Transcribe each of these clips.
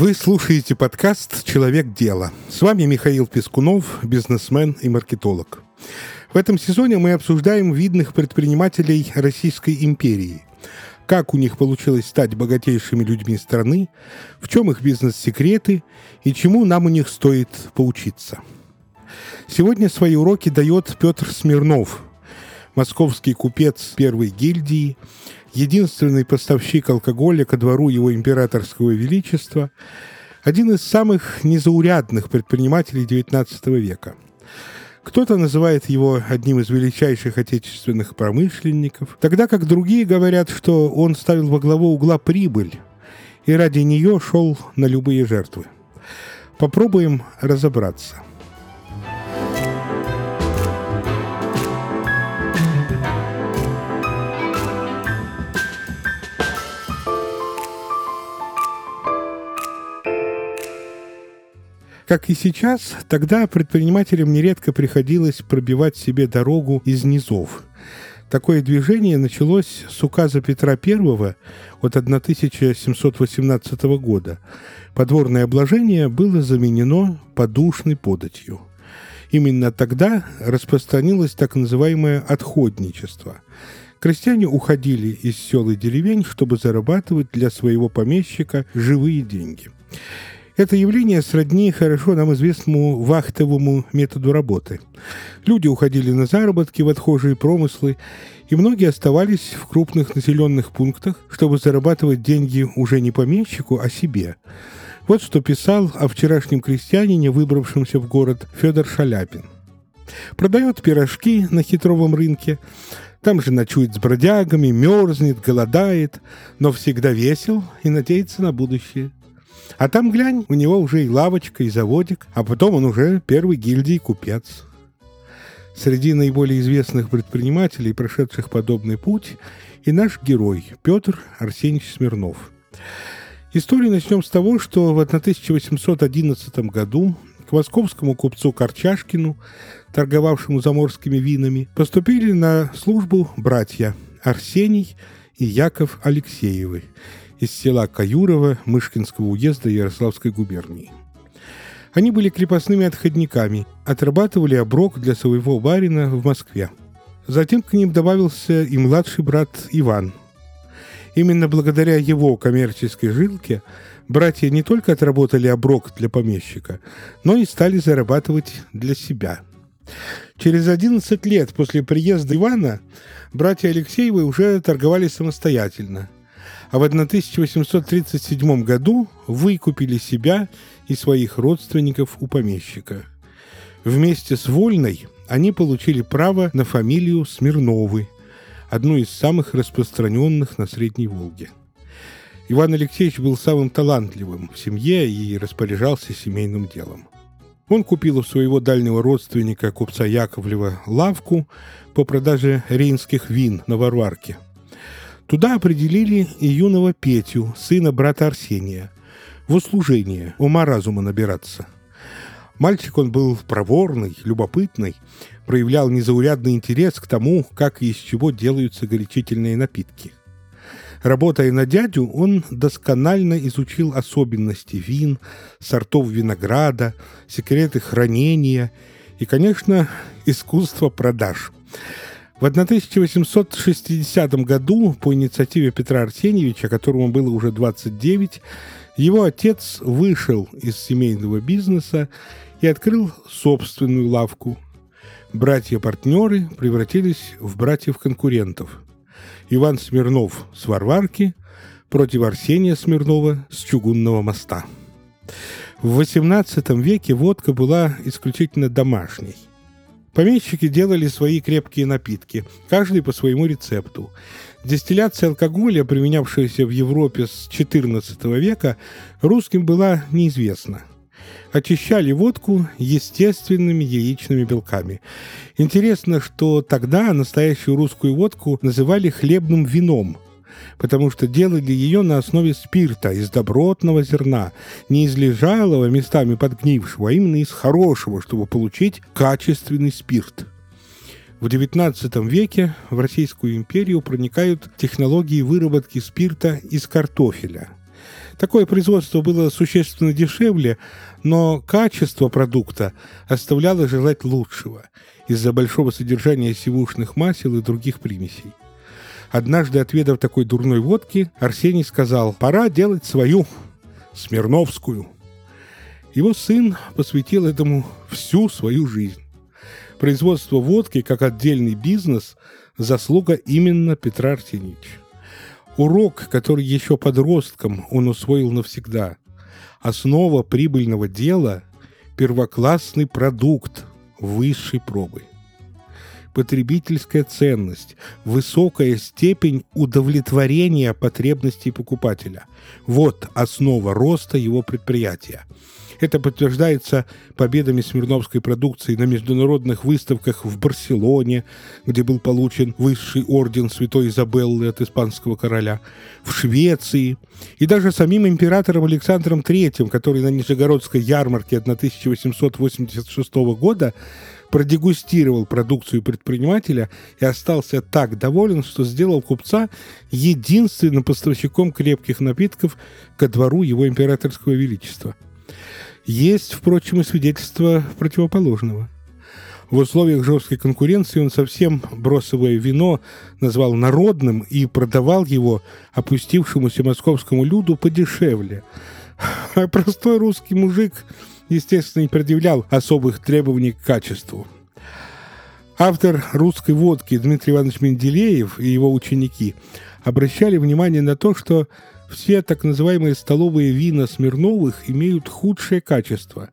Вы слушаете подкаст «Человек дела». С вами Михаил Пескунов, бизнесмен и маркетолог. В этом сезоне мы обсуждаем видных предпринимателей Российской империи. Как у них получилось стать богатейшими людьми страны, в чем их бизнес-секреты и чему нам у них стоит поучиться. Сегодня свои уроки дает Петр Смирнов, московский купец первой гильдии, единственный поставщик алкоголя ко двору его императорского величества, один из самых незаурядных предпринимателей XIX века. Кто-то называет его одним из величайших отечественных промышленников, тогда как другие говорят, что он ставил во главу угла прибыль и ради нее шел на любые жертвы. Попробуем разобраться. Как и сейчас, тогда предпринимателям нередко приходилось пробивать себе дорогу из низов. Такое движение началось с указа Петра I от 1718 года. Подворное обложение было заменено подушной податью. Именно тогда распространилось так называемое отходничество. Крестьяне уходили из сел и деревень, чтобы зарабатывать для своего помещика живые деньги. Это явление сродни хорошо нам известному вахтовому методу работы. Люди уходили на заработки в отхожие промыслы, и многие оставались в крупных населенных пунктах, чтобы зарабатывать деньги уже не помещику, а себе. Вот что писал о вчерашнем крестьянине, выбравшемся в город Федор Шаляпин. Продает пирожки на хитровом рынке, там же ночует с бродягами, мерзнет, голодает, но всегда весел и надеется на будущее. А там, глянь, у него уже и лавочка, и заводик, а потом он уже первый гильдии купец. Среди наиболее известных предпринимателей, прошедших подобный путь, и наш герой Петр Арсеньевич Смирнов. Историю начнем с того, что в 1811 году к московскому купцу Корчашкину, торговавшему заморскими винами, поступили на службу братья Арсений и Яков Алексеевы из села Каюрово Мышкинского уезда Ярославской губернии. Они были крепостными отходниками, отрабатывали оброк для своего барина в Москве. Затем к ним добавился и младший брат Иван. Именно благодаря его коммерческой жилке братья не только отработали оброк для помещика, но и стали зарабатывать для себя. Через 11 лет после приезда Ивана братья Алексеевы уже торговали самостоятельно – а в 1837 году выкупили себя и своих родственников у помещика. Вместе с Вольной они получили право на фамилию Смирновы, одну из самых распространенных на Средней Волге. Иван Алексеевич был самым талантливым в семье и распоряжался семейным делом. Он купил у своего дальнего родственника, купца Яковлева, лавку по продаже рейнских вин на Варварке – Туда определили и юного Петю, сына брата Арсения, в услужение, ума-разума набираться. Мальчик он был проворный, любопытный, проявлял незаурядный интерес к тому, как и из чего делаются горячительные напитки. Работая на дядю, он досконально изучил особенности вин, сортов винограда, секреты хранения и, конечно, искусство продаж – в 1860 году по инициативе Петра Арсеньевича, которому было уже 29, его отец вышел из семейного бизнеса и открыл собственную лавку. Братья-партнеры превратились в братьев-конкурентов. Иван Смирнов с Варварки против Арсения Смирнова с Чугунного моста. В XVIII веке водка была исключительно домашней. Помещики делали свои крепкие напитки, каждый по своему рецепту. Дистилляция алкоголя, применявшаяся в Европе с XIV века, русским была неизвестна. Очищали водку естественными яичными белками. Интересно, что тогда настоящую русскую водку называли хлебным вином – потому что делали ее на основе спирта из добротного зерна, не из лежалого, местами подгнившего, а именно из хорошего, чтобы получить качественный спирт. В XIX веке в Российскую империю проникают технологии выработки спирта из картофеля. Такое производство было существенно дешевле, но качество продукта оставляло желать лучшего из-за большого содержания сивушных масел и других примесей. Однажды, отведав такой дурной водки, Арсений сказал, «Пора делать свою, Смирновскую». Его сын посвятил этому всю свою жизнь. Производство водки как отдельный бизнес – заслуга именно Петра Арсеньевича. Урок, который еще подростком он усвоил навсегда. Основа прибыльного дела – первоклассный продукт высшей пробы. Потребительская ценность, высокая степень удовлетворения потребностей покупателя – вот основа роста его предприятия – это подтверждается победами смирновской продукции на международных выставках в Барселоне, где был получен высший орден Святой Изабеллы от испанского короля, в Швеции и даже самим императором Александром III, который на Нижегородской ярмарке 1886 года продегустировал продукцию предпринимателя и остался так доволен, что сделал купца единственным поставщиком крепких напитков ко двору его императорского величества – есть, впрочем, и свидетельство противоположного. В условиях жесткой конкуренции он совсем бросовое вино назвал народным и продавал его опустившемуся московскому люду подешевле. А простой русский мужик, естественно, не предъявлял особых требований к качеству. Автор русской водки Дмитрий Иванович Менделеев и его ученики обращали внимание на то, что все так называемые столовые вина Смирновых имеют худшее качество,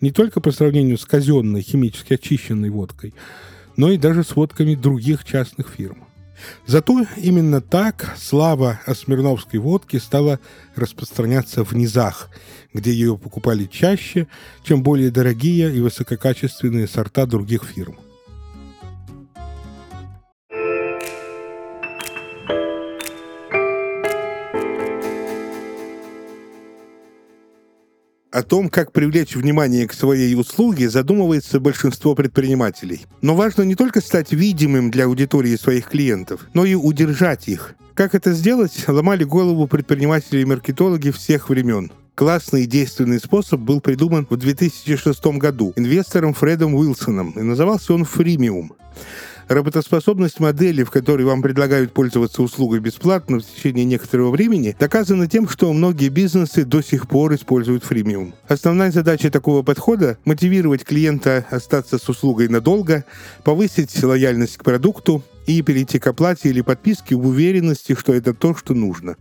не только по сравнению с казенной химически очищенной водкой, но и даже с водками других частных фирм. Зато именно так слава о смирновской водке стала распространяться в низах, где ее покупали чаще, чем более дорогие и высококачественные сорта других фирм. О том, как привлечь внимание к своей услуге, задумывается большинство предпринимателей. Но важно не только стать видимым для аудитории своих клиентов, но и удержать их. Как это сделать, ломали голову предприниматели и маркетологи всех времен. Классный и действенный способ был придуман в 2006 году инвестором Фредом Уилсоном, и назывался он «Фримиум». Работоспособность модели, в которой вам предлагают пользоваться услугой бесплатно в течение некоторого времени, доказана тем, что многие бизнесы до сих пор используют фримиум. Основная задача такого подхода – мотивировать клиента остаться с услугой надолго, повысить лояльность к продукту, и перейти к оплате или подписке в уверенности, что это то, что нужно.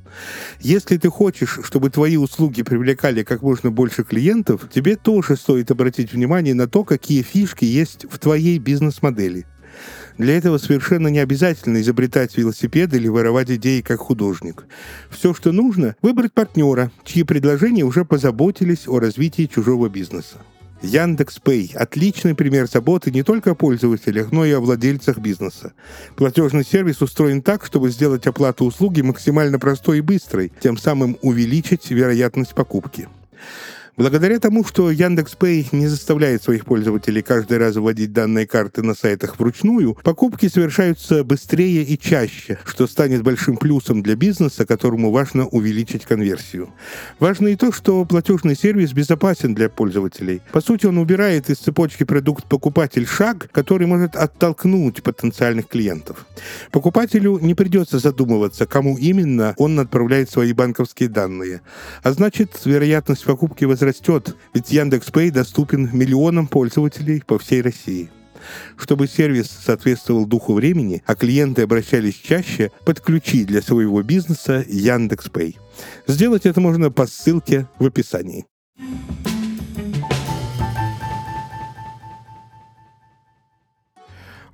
Если ты хочешь, чтобы твои услуги привлекали как можно больше клиентов, тебе тоже стоит обратить внимание на то, какие фишки есть в твоей бизнес-модели. Для этого совершенно не обязательно изобретать велосипед или воровать идеи как художник. Все, что нужно, выбрать партнера, чьи предложения уже позаботились о развитии чужого бизнеса. Яндекс Пэй – отличный пример заботы не только о пользователях, но и о владельцах бизнеса. Платежный сервис устроен так, чтобы сделать оплату услуги максимально простой и быстрой, тем самым увеличить вероятность покупки. Благодаря тому, что Яндекс.Пэй не заставляет своих пользователей каждый раз вводить данные карты на сайтах вручную, покупки совершаются быстрее и чаще, что станет большим плюсом для бизнеса, которому важно увеличить конверсию. Важно и то, что платежный сервис безопасен для пользователей. По сути, он убирает из цепочки продукт-покупатель шаг, который может оттолкнуть потенциальных клиентов. Покупателю не придется задумываться, кому именно он отправляет свои банковские данные. А значит, вероятность покупки возрастает растет, ведь Яндекс.Пэй доступен миллионам пользователей по всей России. Чтобы сервис соответствовал духу времени, а клиенты обращались чаще, подключи для своего бизнеса Яндекс.Пэй. Сделать это можно по ссылке в описании.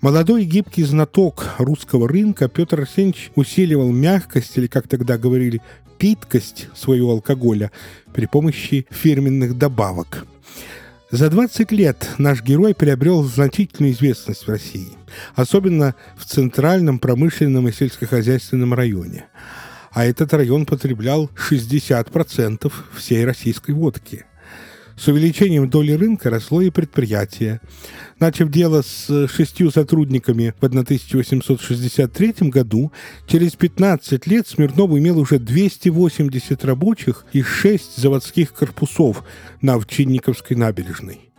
Молодой гибкий знаток русского рынка Петр Арсеньевич усиливал мягкость, или, как тогда говорили, питкость своего алкоголя при помощи фирменных добавок. За 20 лет наш герой приобрел значительную известность в России, особенно в центральном промышленном и сельскохозяйственном районе. А этот район потреблял 60% всей российской водки. С увеличением доли рынка росло и предприятие. Начав дело с шестью сотрудниками в 1863 году, через 15 лет Смирнов имел уже 280 рабочих и 6 заводских корпусов на Овчинниковской набережной.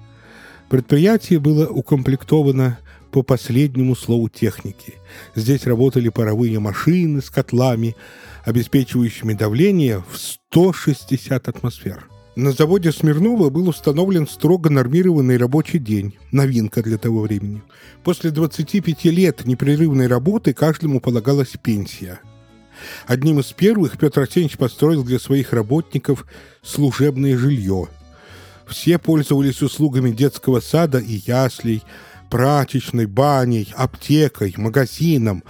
Предприятие было укомплектовано по последнему слову техники. Здесь работали паровые машины с котлами, обеспечивающими давление в 160 атмосфер. На заводе Смирнова был установлен строго нормированный рабочий день, новинка для того времени. После 25 лет непрерывной работы каждому полагалась пенсия. Одним из первых Петр Арсеньевич построил для своих работников служебное жилье. Все пользовались услугами детского сада и яслей, прачечной, баней, аптекой, магазином.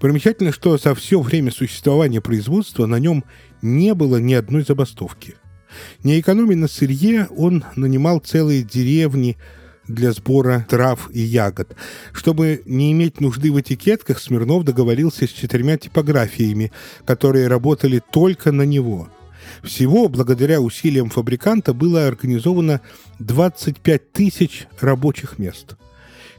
Примечательно, что за все время существования производства на нем не было ни одной забастовки. Не экономя на сырье, он нанимал целые деревни для сбора трав и ягод. Чтобы не иметь нужды в этикетках, Смирнов договорился с четырьмя типографиями, которые работали только на него. Всего, благодаря усилиям фабриканта, было организовано 25 тысяч рабочих мест.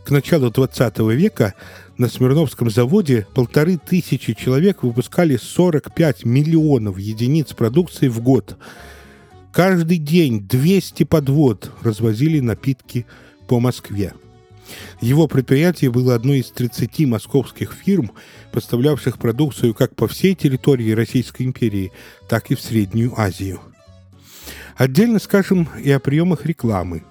К началу 20 века на Смирновском заводе полторы тысячи человек выпускали 45 миллионов единиц продукции в год – Каждый день 200 подвод развозили напитки по Москве. Его предприятие было одной из 30 московских фирм, поставлявших продукцию как по всей территории Российской империи, так и в Среднюю Азию. Отдельно скажем и о приемах рекламы.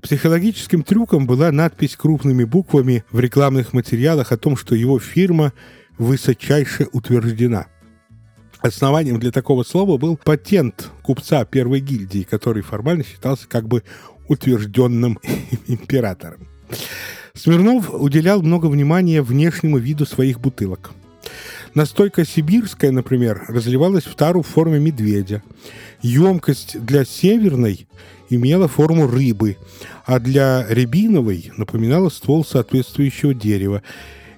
Психологическим трюком была надпись крупными буквами в рекламных материалах о том, что его фирма высочайше утверждена – Основанием для такого слова был патент купца первой гильдии, который формально считался как бы утвержденным императором. Смирнов уделял много внимания внешнему виду своих бутылок. Настойка сибирская, например, разливалась в тару в форме медведя. Емкость для северной имела форму рыбы, а для рябиновой напоминала ствол соответствующего дерева.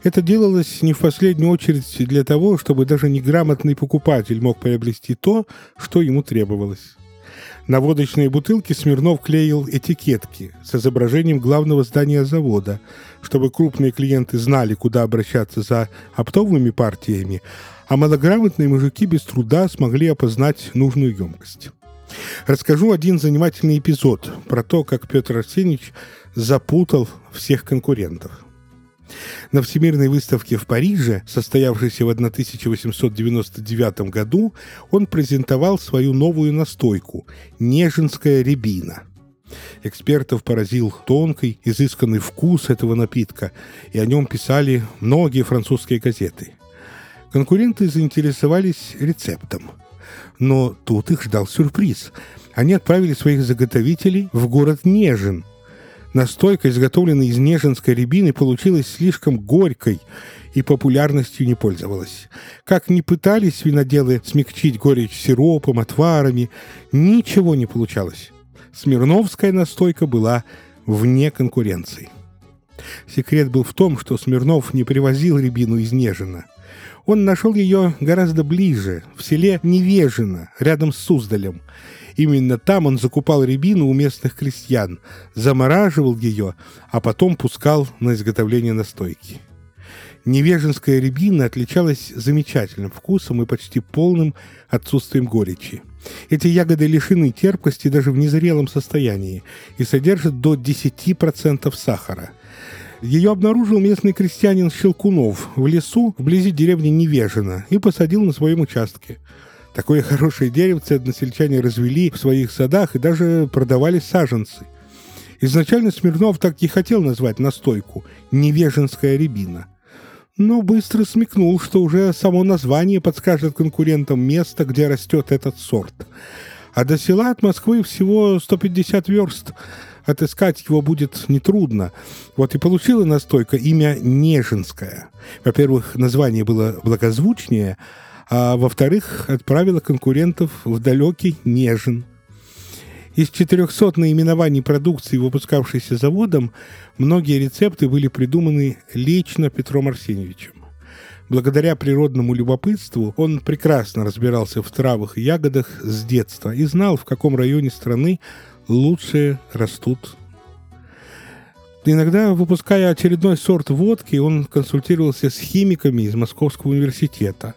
Это делалось не в последнюю очередь для того, чтобы даже неграмотный покупатель мог приобрести то, что ему требовалось. На водочные бутылки Смирнов клеил этикетки с изображением главного здания завода, чтобы крупные клиенты знали, куда обращаться за оптовыми партиями, а малограмотные мужики без труда смогли опознать нужную емкость. Расскажу один занимательный эпизод про то, как Петр Арсеньевич запутал всех конкурентов. На Всемирной выставке в Париже, состоявшейся в 1899 году, он презентовал свою новую настойку – «Неженская рябина». Экспертов поразил тонкий, изысканный вкус этого напитка, и о нем писали многие французские газеты. Конкуренты заинтересовались рецептом. Но тут их ждал сюрприз. Они отправили своих заготовителей в город Нежин, Настойка, изготовленная из неженской рябины, получилась слишком горькой и популярностью не пользовалась. Как ни пытались виноделы смягчить горечь сиропом, отварами, ничего не получалось. Смирновская настойка была вне конкуренции. Секрет был в том, что Смирнов не привозил рябину из Нежина. Он нашел ее гораздо ближе, в селе Невежино, рядом с Суздалем, Именно там он закупал рябину у местных крестьян, замораживал ее, а потом пускал на изготовление настойки. Невеженская рябина отличалась замечательным вкусом и почти полным отсутствием горечи. Эти ягоды лишены терпкости даже в незрелом состоянии и содержат до 10% сахара. Ее обнаружил местный крестьянин Щелкунов в лесу вблизи деревни Невежина и посадил на своем участке – Такое хорошее деревце односельчане развели в своих садах и даже продавали саженцы. Изначально Смирнов так и хотел назвать настойку «невеженская рябина». Но быстро смекнул, что уже само название подскажет конкурентам место, где растет этот сорт. А до села от Москвы всего 150 верст. Отыскать его будет нетрудно. Вот и получила настойка имя Неженская. Во-первых, название было благозвучнее – а во-вторых, отправила конкурентов в далекий Нежин. Из 400 наименований продукции, выпускавшейся заводом, многие рецепты были придуманы лично Петром Арсеньевичем. Благодаря природному любопытству он прекрасно разбирался в травах и ягодах с детства и знал, в каком районе страны лучшие растут. Иногда, выпуская очередной сорт водки, он консультировался с химиками из Московского университета.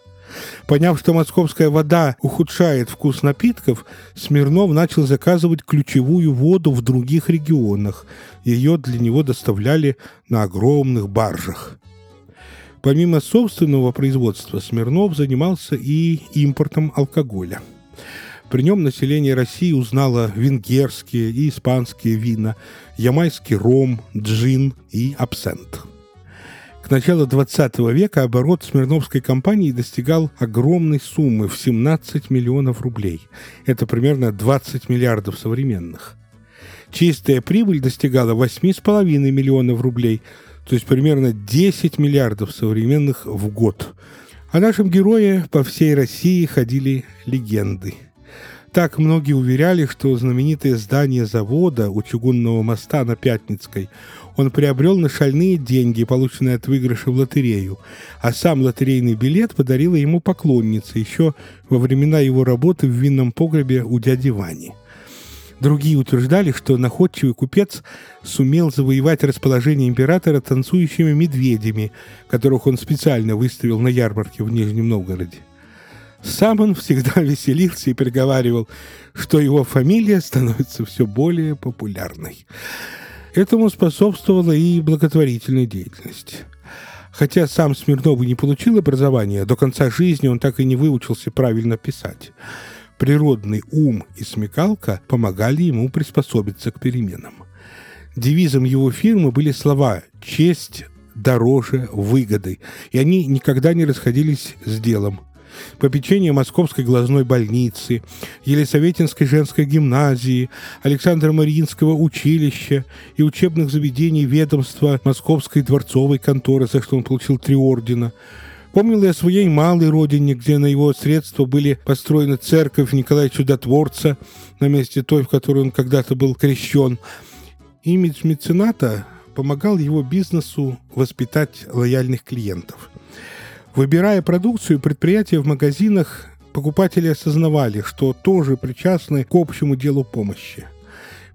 Поняв, что московская вода ухудшает вкус напитков, Смирнов начал заказывать ключевую воду в других регионах. Ее для него доставляли на огромных баржах. Помимо собственного производства, Смирнов занимался и импортом алкоголя. При нем население России узнало венгерские и испанские вина, ямайский ром, джин и абсент. К началу 20 века оборот Смирновской компании достигал огромной суммы в 17 миллионов рублей. Это примерно 20 миллиардов современных. Чистая прибыль достигала 8,5 миллионов рублей – то есть примерно 10 миллиардов современных в год. О нашем герое по всей России ходили легенды. Так многие уверяли, что знаменитое здание завода у чугунного моста на Пятницкой он приобрел на шальные деньги, полученные от выигрыша в лотерею, а сам лотерейный билет подарила ему поклонница еще во времена его работы в винном погребе у дяди Вани – Другие утверждали, что находчивый купец сумел завоевать расположение императора танцующими медведями, которых он специально выставил на ярмарке в Нижнем Новгороде. Сам он всегда веселился и приговаривал, что его фамилия становится все более популярной. Этому способствовала и благотворительная деятельность. Хотя сам Смирнов и не получил образования, до конца жизни он так и не выучился правильно писать природный ум и смекалка помогали ему приспособиться к переменам. Девизом его фирмы были слова «честь дороже выгоды», и они никогда не расходились с делом. Попечение Московской глазной больницы, Елисаветинской женской гимназии, Александра Мариинского училища и учебных заведений ведомства Московской дворцовой конторы, за что он получил три ордена – Помнил я о своей малой родине, где на его средства были построены церковь Николая Чудотворца на месте той, в которой он когда-то был крещен. Имидж мецената помогал его бизнесу воспитать лояльных клиентов. Выбирая продукцию предприятия в магазинах, покупатели осознавали, что тоже причастны к общему делу помощи.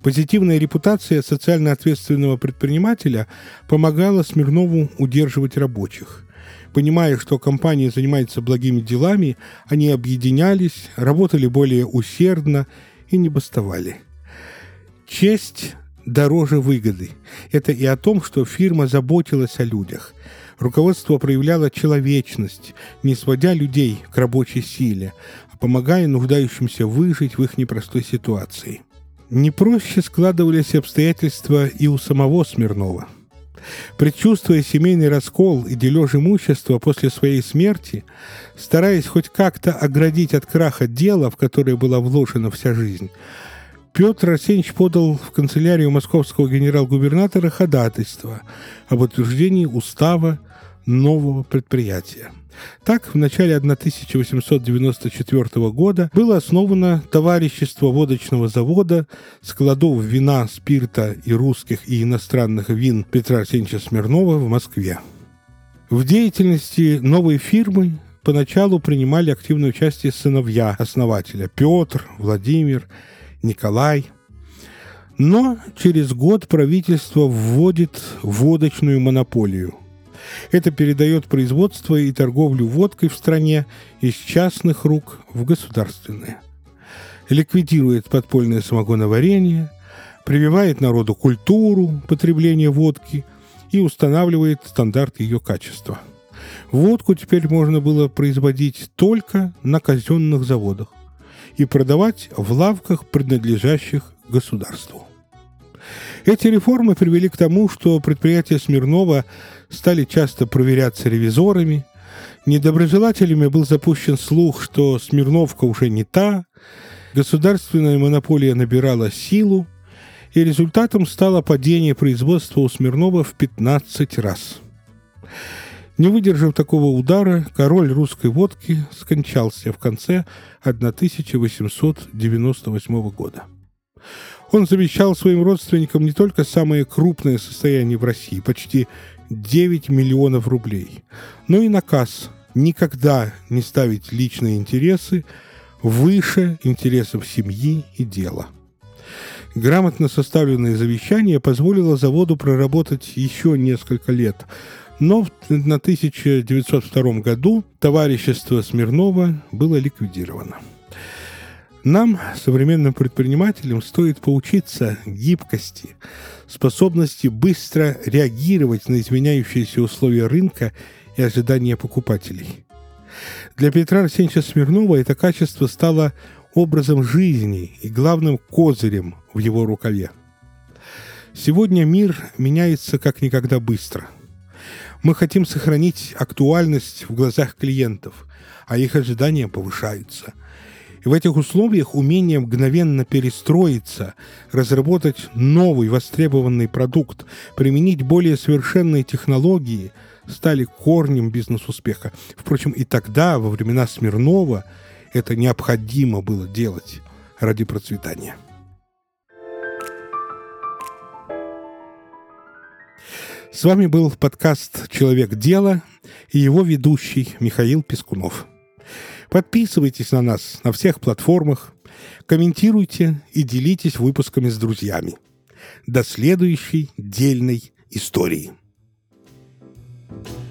Позитивная репутация социально ответственного предпринимателя помогала Смирнову удерживать рабочих. Понимая, что компания занимается благими делами, они объединялись, работали более усердно и не бастовали. Честь дороже выгоды. Это и о том, что фирма заботилась о людях. Руководство проявляло человечность, не сводя людей к рабочей силе, а помогая нуждающимся выжить в их непростой ситуации. Не проще складывались обстоятельства и у самого Смирнова – Предчувствуя семейный раскол и дележ имущества после своей смерти, стараясь хоть как-то оградить от краха дело, в которое была вложена вся жизнь, Петр Арсеньевич подал в канцелярию московского генерал-губернатора ходатайство об утверждении устава нового предприятия. Так, в начале 1894 года было основано товарищество водочного завода, складов вина, спирта и русских и иностранных вин Петра Арсеньевича Смирнова в Москве. В деятельности новой фирмы поначалу принимали активное участие сыновья основателя Петр, Владимир, Николай. Но через год правительство вводит водочную монополию – это передает производство и торговлю водкой в стране из частных рук в государственные. Ликвидирует подпольное самогоноварение, прививает народу культуру потребления водки и устанавливает стандарт ее качества. Водку теперь можно было производить только на казенных заводах и продавать в лавках, принадлежащих государству. Эти реформы привели к тому, что предприятия Смирнова стали часто проверяться ревизорами. Недоброжелателями был запущен слух, что Смирновка уже не та, государственная монополия набирала силу, и результатом стало падение производства у Смирнова в 15 раз. Не выдержав такого удара, король русской водки скончался в конце 1898 года. Он завещал своим родственникам не только самое крупное состояние в России, почти 9 миллионов рублей, но и наказ никогда не ставить личные интересы выше интересов семьи и дела. Грамотно составленное завещание позволило заводу проработать еще несколько лет. Но на 1902 году товарищество Смирнова было ликвидировано. Нам, современным предпринимателям, стоит поучиться гибкости, способности быстро реагировать на изменяющиеся условия рынка и ожидания покупателей. Для Петра Арсеньевича Смирнова это качество стало образом жизни и главным козырем в его рукаве. Сегодня мир меняется как никогда быстро. Мы хотим сохранить актуальность в глазах клиентов, а их ожидания повышаются – и в этих условиях умение мгновенно перестроиться, разработать новый востребованный продукт, применить более совершенные технологии стали корнем бизнес-успеха. Впрочем, и тогда, во времена Смирнова, это необходимо было делать ради процветания. С вами был подкаст «Человек дела» и его ведущий Михаил Пескунов. Подписывайтесь на нас на всех платформах, комментируйте и делитесь выпусками с друзьями. До следующей дельной истории. thank you